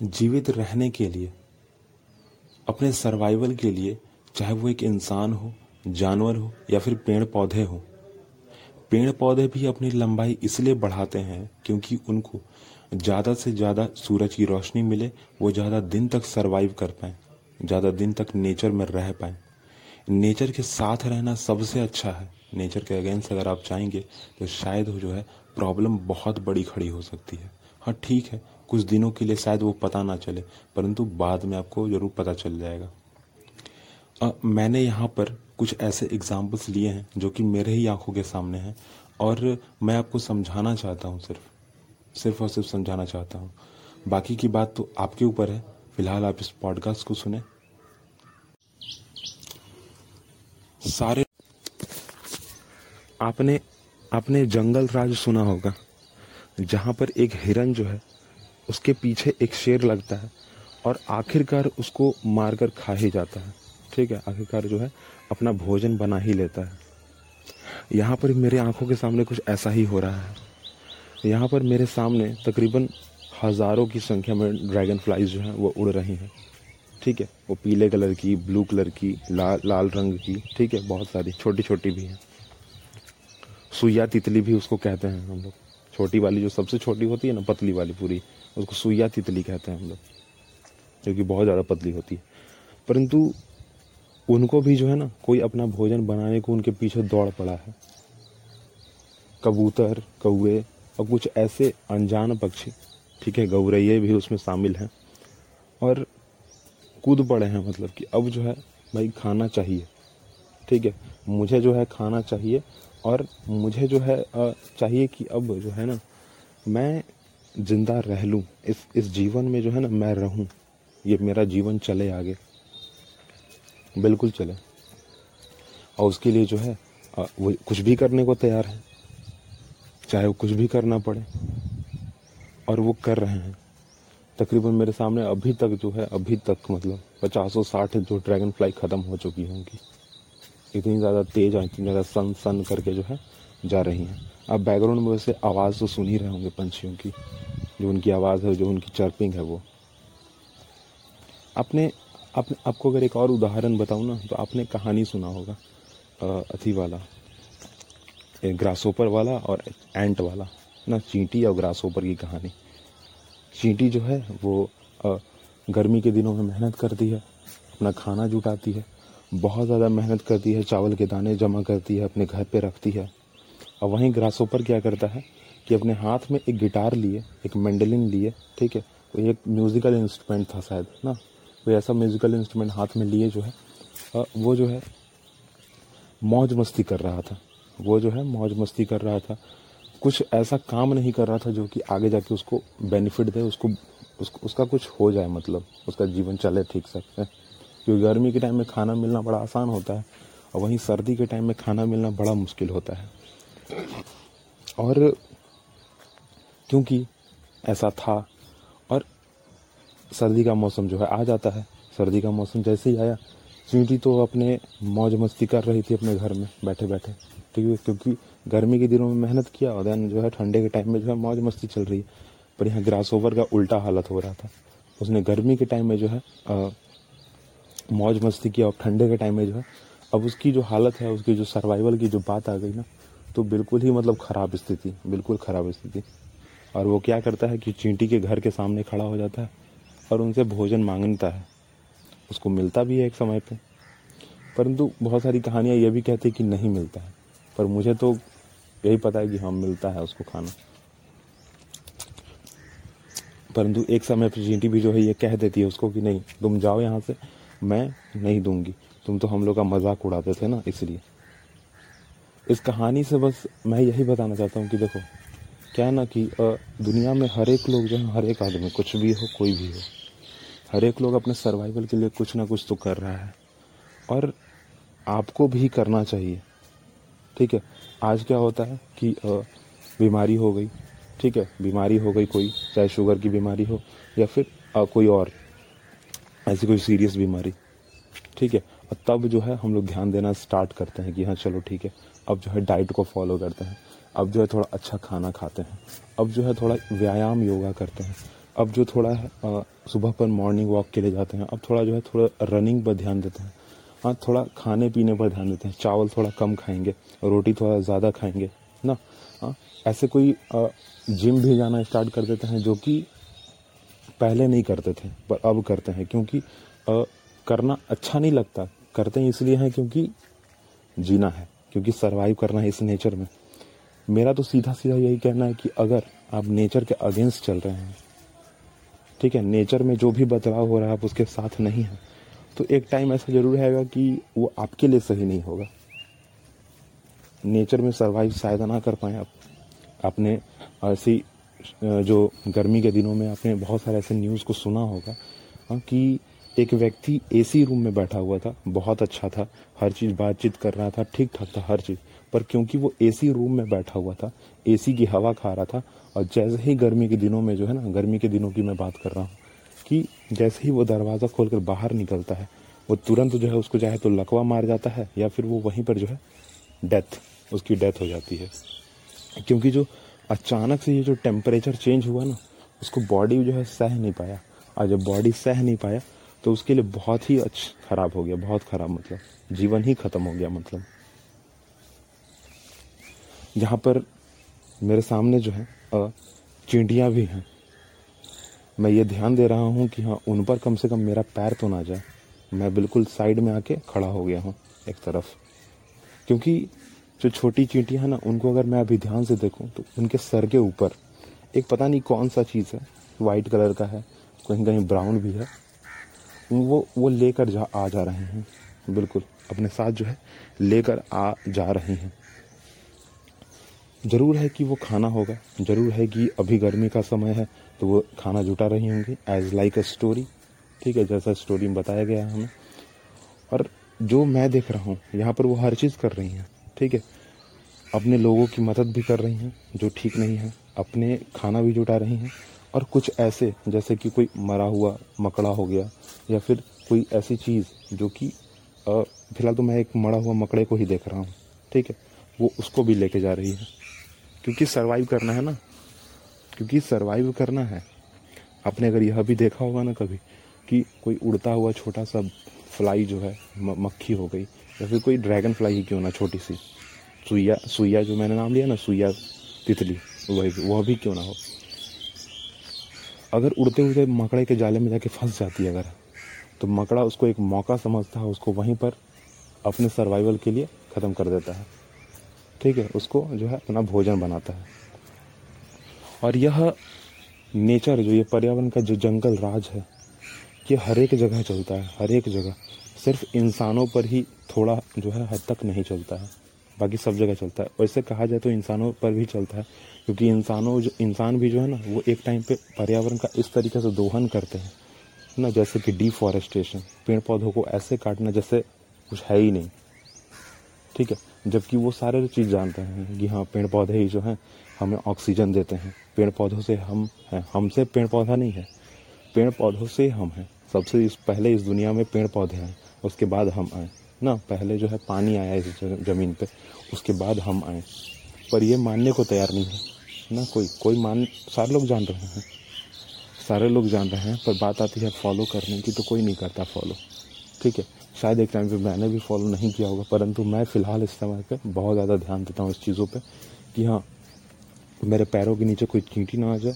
जीवित रहने के लिए, अपने सर्वाइवल के लिए, चाहे वो एक इंसान हो, जानवर हो, या फिर पेड़ पौधे हो। पेड़ पौधे भी अपनी लंबाई इसलिए बढ़ाते हैं क्योंकि उनको ज़्यादा से ज़्यादा सूरज की रोशनी मिले, वो ज़्यादा दिन तक सरवाइव कर पाए, ज़्यादा दिन तक नेचर में रह पाए। नेचर के साथ रहना सबसे अच्छा है। नेचर के अगेंस्ट अगर आप चाहेंगे तो शायद वो जो है प्रॉब्लम बहुत बड़ी खड़ी हो सकती है। हाँ ठीक है कुछ दिनों के लिए शायद वो पता ना चले परंतु बाद में आपको ज़रूर पता चल जाएगा। आ, मैंने यहाँ पर कुछ ऐसे एग्जाम्पल्स लिए हैं जो कि मेरे ही आँखों के सामने हैं और मैं आपको समझाना चाहता हूँ सिर्फ़ सिर्फ़ और सिर्फ़ समझाना चाहता हूँ। बाकी की बात तो आपके ऊपर है। फ़िलहाल आप इस पॉडकास्ट को सुने। सारे आपने आपने जंगल राज सुना होगा जहाँ पर एक हिरन जो है उसके पीछे एक शेर लगता है और आखिरकार उसको मारकर खा ही जाता है। ठीक है, आखिरकार जो है अपना भोजन बना ही लेता है। यहाँ पर मेरे आँखों के सामने कुछ ऐसा ही हो रहा है। यहाँ पर मेरे सामने तकरीबन हज़ारों की संख्या में ड्रैगन फ्लाइज जो हैं, वो उड़ रही हैं। ठीक है, वो पीले कलर की ब्लू कलर की लाल लाल रंग की, ठीक है, बहुत सारी छोटी छोटी भी हैं। सुइया तितली भी उसको कहते हैं हम लोग। छोटी वाली जो सबसे छोटी होती है ना, पतली वाली पूरी उसको सुइया तितली कहते हैं हम लोग, जो कि बहुत ज़्यादा पतली होती है। परंतु उनको भी जो है ना, कोई अपना भोजन बनाने को उनके पीछे दौड़ पड़ा है। कबूतर कौए और कुछ ऐसे अनजान पक्षी, ठीक है, गौरैये भी उसमें शामिल हैं। और कूद पड़े हैं मतलब कि अब जो है, भाई खाना चाहिए, ठीक है। मुझे जो है खाना चाहिए और मुझे जो है चाहिए कि अब जो है ना, मैं ज़िंदा रह लूँ, इस इस जीवन में जो है ना मैं रहूँ, ये मेरा जीवन चले आगे। बिल्कुल चले। और उसके लिए जो है वो कुछ भी करने को तैयार है, चाहे वो कुछ भी करना पड़े, और वो कर रहे हैं। तकरीबन मेरे सामने अभी तक जो है, अभी तक मतलब पचासों साठ जो ड्रैगन फ्लाई ख़त्म हो चुकी है उनकी इतनी ज़्यादा तेज और इतनी ज़्यादा सन सन करके जो है, जा रही हैं। अब बैकग्राउंड में वैसे आवाज़ तो सुन ही रहे होंगे पंछियों की। जो उनकी आवाज़ है जो उनकी चर्पिंग है वो। आपने आपने आपको अगर एक और उदाहरण बताऊँ ना तो आपने कहानी सुना होगा अथी वाला ग्रासोपर वाला और एंट वाला। ना चींटी और ग्रासोपर की कहानी। चींटी जो है वो आ, गर्मी के दिनों में मेहनत करती है अपना खाना जुटाती है बहुत ज़्यादा मेहनत करती है चावल के दाने जमा करती है अपने घर पे रखती है। और वहीं ग्रासोपर क्या करता है कि अपने हाथ में एक गिटार लिए, एक मेंडलिन लिए, ठीक है? वो एक म्यूज़िकल इंस्ट्रूमेंट था शायद, ना? कोई ऐसा म्यूज़िकल इंस्ट्रूमेंट हाथ में लिए जो है वो जो है मौज मस्ती कर रहा था। वो जो है मौज मस्ती कर रहा था। कुछ ऐसा काम नहीं कर रहा था जो कि आगे जाके उसको बेनिफिट दे, उसको उसको उसका कुछ हो जाए मतलब उसका जीवन चले ठीक से क्योंकि गर्मी के टाइम में खाना मिलना बड़ा आसान होता है और वहीं सर्दी के टाइम में खाना मिलना बड़ा मुश्किल होता है। और क्योंकि ऐसा था और सर्दी का मौसम जो है आ जाता है। सर्दी का मौसम जैसे ही आया चींटी तो अपने मौज मस्ती कर रही थी अपने घर में बैठे बैठे ठीक है क्योंकि गर्मी के दिनों में मेहनत किया और देन जो है ठंडे के टाइम में जो है मौज मस्ती चल रही है। पर यहाँ ग्रास ओवर का उल्टा हालत हो रहा था। उसने गर्मी के टाइम में जो है आ, मौज मस्ती किया और ठंडे के टाइम में जो है अब उसकी जो हालत है उसकी जो सर्वाइवल की जो बात आ गई ना तो बिल्कुल ही मतलब ख़राब स्थिति, बिल्कुल ख़राब स्थिति। और वो क्या करता है कि चींटी के घर के सामने खड़ा हो जाता है और उनसे भोजन माँगता है। उसको मिलता भी है एक समय पे। परंतु बहुत सारी कहानियाँ ये भी कहती कि नहीं मिलता है। पर मुझे तो यही पता है कि हाँ मिलता है उसको खाना। परंतु एक समय पर चींटी भी जो है ये कह देती है उसको कि नहीं, तुम जाओ यहाँ से, मैं नहीं दूँगी। तुम तो हम लोग का मज़ाक उड़ाते थे ना, इसलिए। इस कहानी से बस मैं यही बताना चाहता हूँ कि देखो, क्या ना कि दुनिया में हर एक लोग जो है, हर एक आदमी, कुछ भी हो, कोई भी हो, हर एक लोग अपने सर्वाइवल के लिए कुछ ना कुछ तो कर रहा है। और आपको भी करना चाहिए। ठीक है? आज क्या होता है कि बीमारी हो गई। ठीक है? बीमारी हो गई कोई, चाहे शुगर की बीमारी हो या फिर कोई और, ऐसी कोई सीरियस बीमारी। ठीक है? और तब जो है हम लोग ध्यान देना स्टार्ट करते हैं कि हाँ चलो ठीक है। अब जो है डाइट को फॉलो करते हैं। अब जो है थोड़ा अच्छा खाना खाते हैं। अब जो है थोड़ा व्यायाम योगा करते हैं। अब जो थोड़ा है सुबह पर मॉर्निंग वॉक के लिए जाते हैं। अब थोड़ा जो है, थोड़ा रनिंग पर ध्यान देते हैं। हाँ थोड़ा खाने पीने पर ध्यान देते हैं। चावल थोड़ा कम खाएँगे, रोटी थोड़ा ज़्यादा खाएँगे, ना? हाँ ऐसे कोई जिम भी जाना स्टार्ट कर देते हैं जो कि पहले नहीं करते थे, पर अब करते हैं। क्योंकि करना अच्छा नहीं लगता। करते हैं इसलिए हैं क्योंकि जीना है क्योंकि सरवाइव करना है इस नेचर में। मेरा तो सीधा सीधा यही कहना है कि अगर आप नेचर के अगेंस्ट चल रहे हैं ठीक है नेचर में जो भी बदलाव हो रहा है आप उसके साथ नहीं हैं तो एक टाइम ऐसा ज़रूर आएगा कि वो आपके लिए सही नहीं होगा। नेचर में सर्वाइव शायद ना कर पाए आप। आपने ऐसी जो गर्मी के दिनों में आपने बहुत सारे ऐसे न्यूज़ को सुना होगा हाँ, कि एक व्यक्ति एसी रूम में बैठा हुआ था। बहुत अच्छा था। हर चीज़, बातचीत कर रहा था। ठीक ठाक था हर चीज़। पर क्योंकि वो एसी रूम में बैठा हुआ था एसी की हवा खा रहा था, और जैसे ही गर्मी के दिनों में जो है ना, गर्मी के दिनों की मैं बात कर रहा हूँ कि जैसे ही वो दरवाज़ा खोल कर बाहर निकलता है, वो तुरंत जो है उसको चाहे तो लकवा मार जाता है, या फिर वो वहीं पर जो है डेथ उसकी डेथ हो जाती है। क्योंकि जो अचानक से ये जो टेम्परेचर चेंज हुआ ना, उसको बॉडी जो है सह नहीं पाया। और जब बॉडी सह नहीं पाया तो उसके लिए बहुत ही अच्छा खराब हो गया, बहुत खराब मतलब। जीवन ही खत्म हो गया मतलब। यहाँ पर मेरे सामने जो है चींटियाँ भी हैं। मैं ये ध्यान दे रहा हूँ कि हाँ उन पर कम से कम मेरा पैर तो ना जाए। मैं बिल्कुल साइड में आके खड़ा हो गया हूँ, एक तरफ़। क्योंकि जो छोटी चींटियाँ हैं ना, उनको अगर मैं अभी ध्यान से देखूँ तो उनके सर के ऊपर, एक पता नहीं कौन सा चीज़ है, वाइट कलर का है कहीं कहीं ब्राउन भी है वो वो लेकर जा, आ जा रहे हैं। बिल्कुल, अपने साथ जो है, लेकर आ जा रहे हैं। ज़रूर है कि वो खाना होगा। ज़रूर है कि अभी गर्मी का समय है तो वो खाना जुटा रही होंगी एज लाइक अ स्टोरी ठीक है, जैसा स्टोरी में बताया गया है हमें। और जो मैं देख रहा हूँ, यहाँ पर वो हर चीज़ कर रही हैं। ठीक है, अपने लोगों की मदद भी कर रही हैं, जो ठीक नहीं है, अपने खाना भी जुटा रही हैं। और कुछ ऐसे, जैसे कि कोई मरा हुआ, मकड़ा हो गया, या फिर कोई ऐसी चीज़ जो कि फ़िलहाल तो मैं एक मरा हुआ मकड़े को ही देख रहा हूँ, ठीक है? वो उसको भी लेके जा रही है। क्योंकि सरवाइव करना है ना? क्योंकि सरवाइव करना है। आपने अगर यह भी देखा होगा ना कभी, कि कोई उड़ता हुआ छोटा सा फ्लाई जो है मक्खी हो गई, या फिर कोई ड्रैगन फ्लाई ही क्यों ना, छोटी सी? सुइया सुइया जो मैंने नाम लिया ना, सुइया तितली, वही, वह भी क्यों ना हो? अगर उड़ते उड़ते मकड़े के जाले में जाके फंस जाती है अगर तो मकड़ा उसको एक मौका समझता है, उसको वहीं पर अपने सर्वाइवल के लिए ख़त्म कर देता है। ठीक है, उसको जो है अपना भोजन बनाता है। और यह नेचर जो ये पर्यावरण का जो जंगल राज है, ये हर एक जगह चलता है, हर एक जगह। सिर्फ़ इंसानों पर ही थोड़ा जो है हद तक नहीं चलता है। बाकी सब जगह चलता है। वैसे कहा जाए तो इंसानों पर भी चलता है, क्योंकि इंसानों जो, इंसान भी जो है ना, वो एक टाइम पे पर्यावरण का इस तरीके से दोहन करते हैं। ना जैसे कि डिफॉरेस्टेशन पेड़ पौधों को ऐसे काटना जैसे कुछ है ही नहीं। ठीक है? जबकि वो सारे चीज़ जानते हैं कि हाँ पेड़ पौधे ही जो हैं, हमें ऑक्सीजन देते हैं। पेड़ पौधों से हम हैं, हमसे पेड़ पौधा नहीं है। पेड़ पौधों से हम हैं। सबसे इस, पहले इस दुनिया में पेड़ पौधे हैं, उसके बाद हम आए ना, पहले जो है पानी आया इस ज़मीन पे, उसके बाद हम आए। पर ये मानने को तैयार नहीं है, ना कोई कोई मान, सारे लोग जान रहे हैं। सारे लोग जान रहे हैं, पर बात आती है फॉलो करने की तो कोई नहीं करता फॉलो ठीक है, शायद एक टाइम पे मैंने भी फॉलो नहीं किया होगा, परंतु मैं फ़िलहाल इस समय पे बहुत ज़्यादा ध्यान देता हूँ इस चीज़ों पर कि हाँ मेरे पैरों के नीचे कोई चींटी ना आ जाए।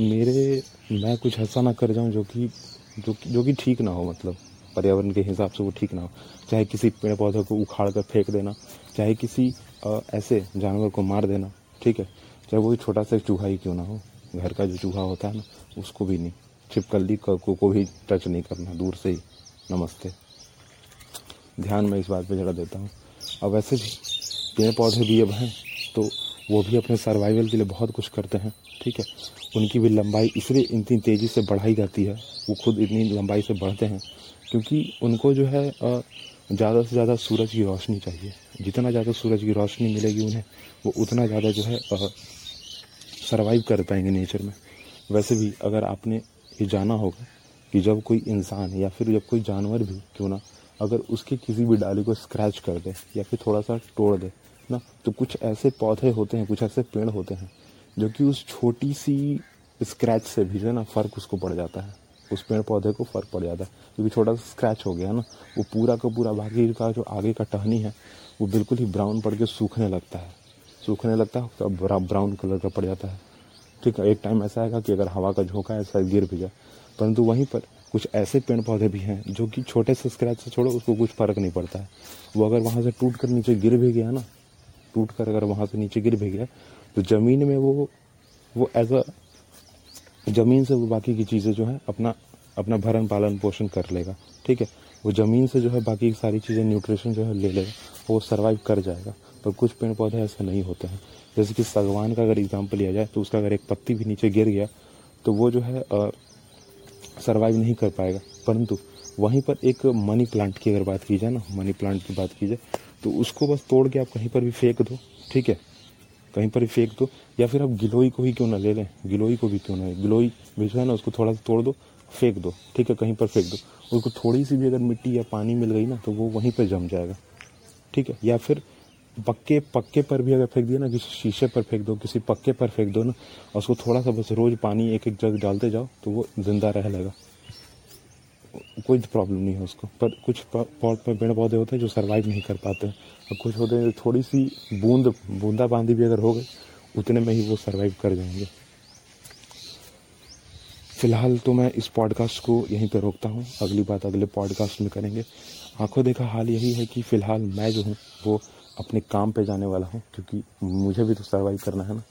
मेरे, मैं कुछ ऐसा ना कर जाऊँ जो कि जो कि जो कि ठीक ना हो मतलब। पर्यावरण के हिसाब से वो ठीक ना हो। चाहे किसी पेड़ पौधे को उखाड़ कर फेंक देना चाहे किसी ऐसे जानवर को मार देना ठीक है? चाहे वो छोटा सा चूहा ही क्यों ना हो? घर का जो चूहा होता है ना उसको भी नहीं। छिपकली को, को भी टच नहीं करना दूर से ही। नमस्ते। ध्यान में इस बात पे जरा देता हूँ। और वैसे भी पेड़ पौधे भी अब हैं तो वो भी अपने सर्वाइवल के लिए बहुत कुछ करते हैं ठीक है? उनकी भी लंबाई इसलिए इतनी तेज़ी से बढ़ाई जाती है वो खुद इतनी लंबाई से बढ़ते हैं क्योंकि उनको जो है ज़्यादा से ज़्यादा सूरज की रोशनी चाहिए। जितना ज़्यादा सूरज की रोशनी मिलेगी उन्हें, वो उतना ज़्यादा जो है सरवाइव कर पाएँगे नेचर में। वैसे भी अगर आपने ये जाना होगा कि जब कोई इंसान या फिर जब कोई जानवर भी, क्यों ना, अगर उसकी किसी भी डाली को स्क्रैच कर दे या फिर थोड़ा सा तोड़ दे, ना तो कुछ ऐसे पौधे होते हैं, कुछ ऐसे पेड़ होते हैं, जो कि उस छोटी सी स्क्रैच से भी जो है ना, फ़र्क उसको पड़ जाता है। उस पेड़ पौधे को फ़र्क पड़ जाता है। क्योंकि छोटा सा स्क्रैच हो गया ना, वो पूरा का पूरा बाकी का जो आगे का टहनी है, वो बिल्कुल ही ब्राउन पड़ के सूखने लगता है। सूखने लगता है तो ब्राउन कलर का पड़ जाता है। ठीक है, एक टाइम ऐसा आएगा कि अगर हवा का झोंका ऐसा गिर भी जाए। परंतु वहीं पर कुछ ऐसे पेड़ पौधे भी हैं, जो कि छोटे से स्क्रैच से छोड़ो, उसको कुछ फ़र्क नहीं पड़ता है। वो अगर वहाँ से टूट कर नीचे गिर भी गया ना, टूट कर अगर वहाँ से नीचे गिर भी गया तो ज़मीन में वो वो एज अ ज़मीन से वो बाकी की चीज़ें जो है अपना अपना भरण पालन पोषण कर लेगा, ठीक है? वो ज़मीन से जो है बाकी सारी चीज़ें न्यूट्रिशन जो है ले लेगा, वो सर्वाइव कर जाएगा। पर कुछ पेड़ पौधे ऐसे नहीं होते हैं। जैसे कि सागवान का अगर एग्ज़ाम्पल लिया जाए तो उसका अगर एक पत्ती भी नीचे गिर गया तो वो जो है सर्वाइव नहीं कर पाएगा। परंतु वहीं पर एक मनी प्लांट की अगर बात की जाए ना मनी प्लांट की बात की जाए तो उसको बस तोड़ के आप कहीं पर भी फेंक दो, ठीक है? कहीं पर फेंक दो, या फिर आप गिलोई को ही क्यों ना ले लें? गिलोई को भी क्यों ना गिलोई भी जो है ना, उसको थोड़ा सा तोड़ दो, फेंक दो, ठीक है, कहीं पर फेंक दो। उसको थोड़ी सी भी अगर मिट्टी या पानी मिल गई ना तो वो वहीं पर जम जाएगा, ठीक है? या फिर पक्के पक्के पर भी अगर फेंक दिया ना, किसी शीशे पर फेंक दो, किसी पक्के पर फेंक दो ना उसको थोड़ा सा बस रोज पानी एक एक जग डालते जाओ तो वो ज़िंदा रह लेगा। कोई प्रॉब्लम नहीं है उसको। पर कुछ पॉट में पेड़ पौधे होते हैं जो सरवाइव नहीं कर पाते और कुछ होते हैं थोड़ी सी बूंद बूंदा बांदी भी अगर हो गई, उतने में ही वो सरवाइव कर जाएँगे। फ़िलहाल तो मैं इस पॉडकास्ट को यहीं पर रोकता हूँ। अगली बात अगले पॉडकास्ट में करेंगे। आँखों देखा हाल यही है कि फ़िलहाल मैं जो हूँ, वो अपने काम पे जाने वाला हूँ, क्योंकि मुझे भी तो सर्वाइव करना है ना।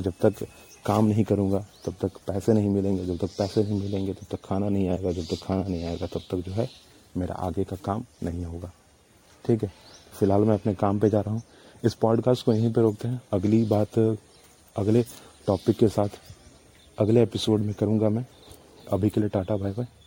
जब तक काम नहीं करूँगा, तब तक पैसे नहीं मिलेंगे, जब तक पैसे नहीं मिलेंगे, तब तक खाना नहीं आएगा, जब तक खाना नहीं आएगा, तब तक जो है मेरा आगे का काम नहीं होगा। ठीक है, फ़िलहाल मैं अपने काम पे जा रहा हूँ। इस पॉडकास्ट को यहीं पे रोकते हैं। अगली बात, अगले टॉपिक के साथ अगले एपिसोड में करूँगा मैं। अभी के लिए टाटा बाय बाय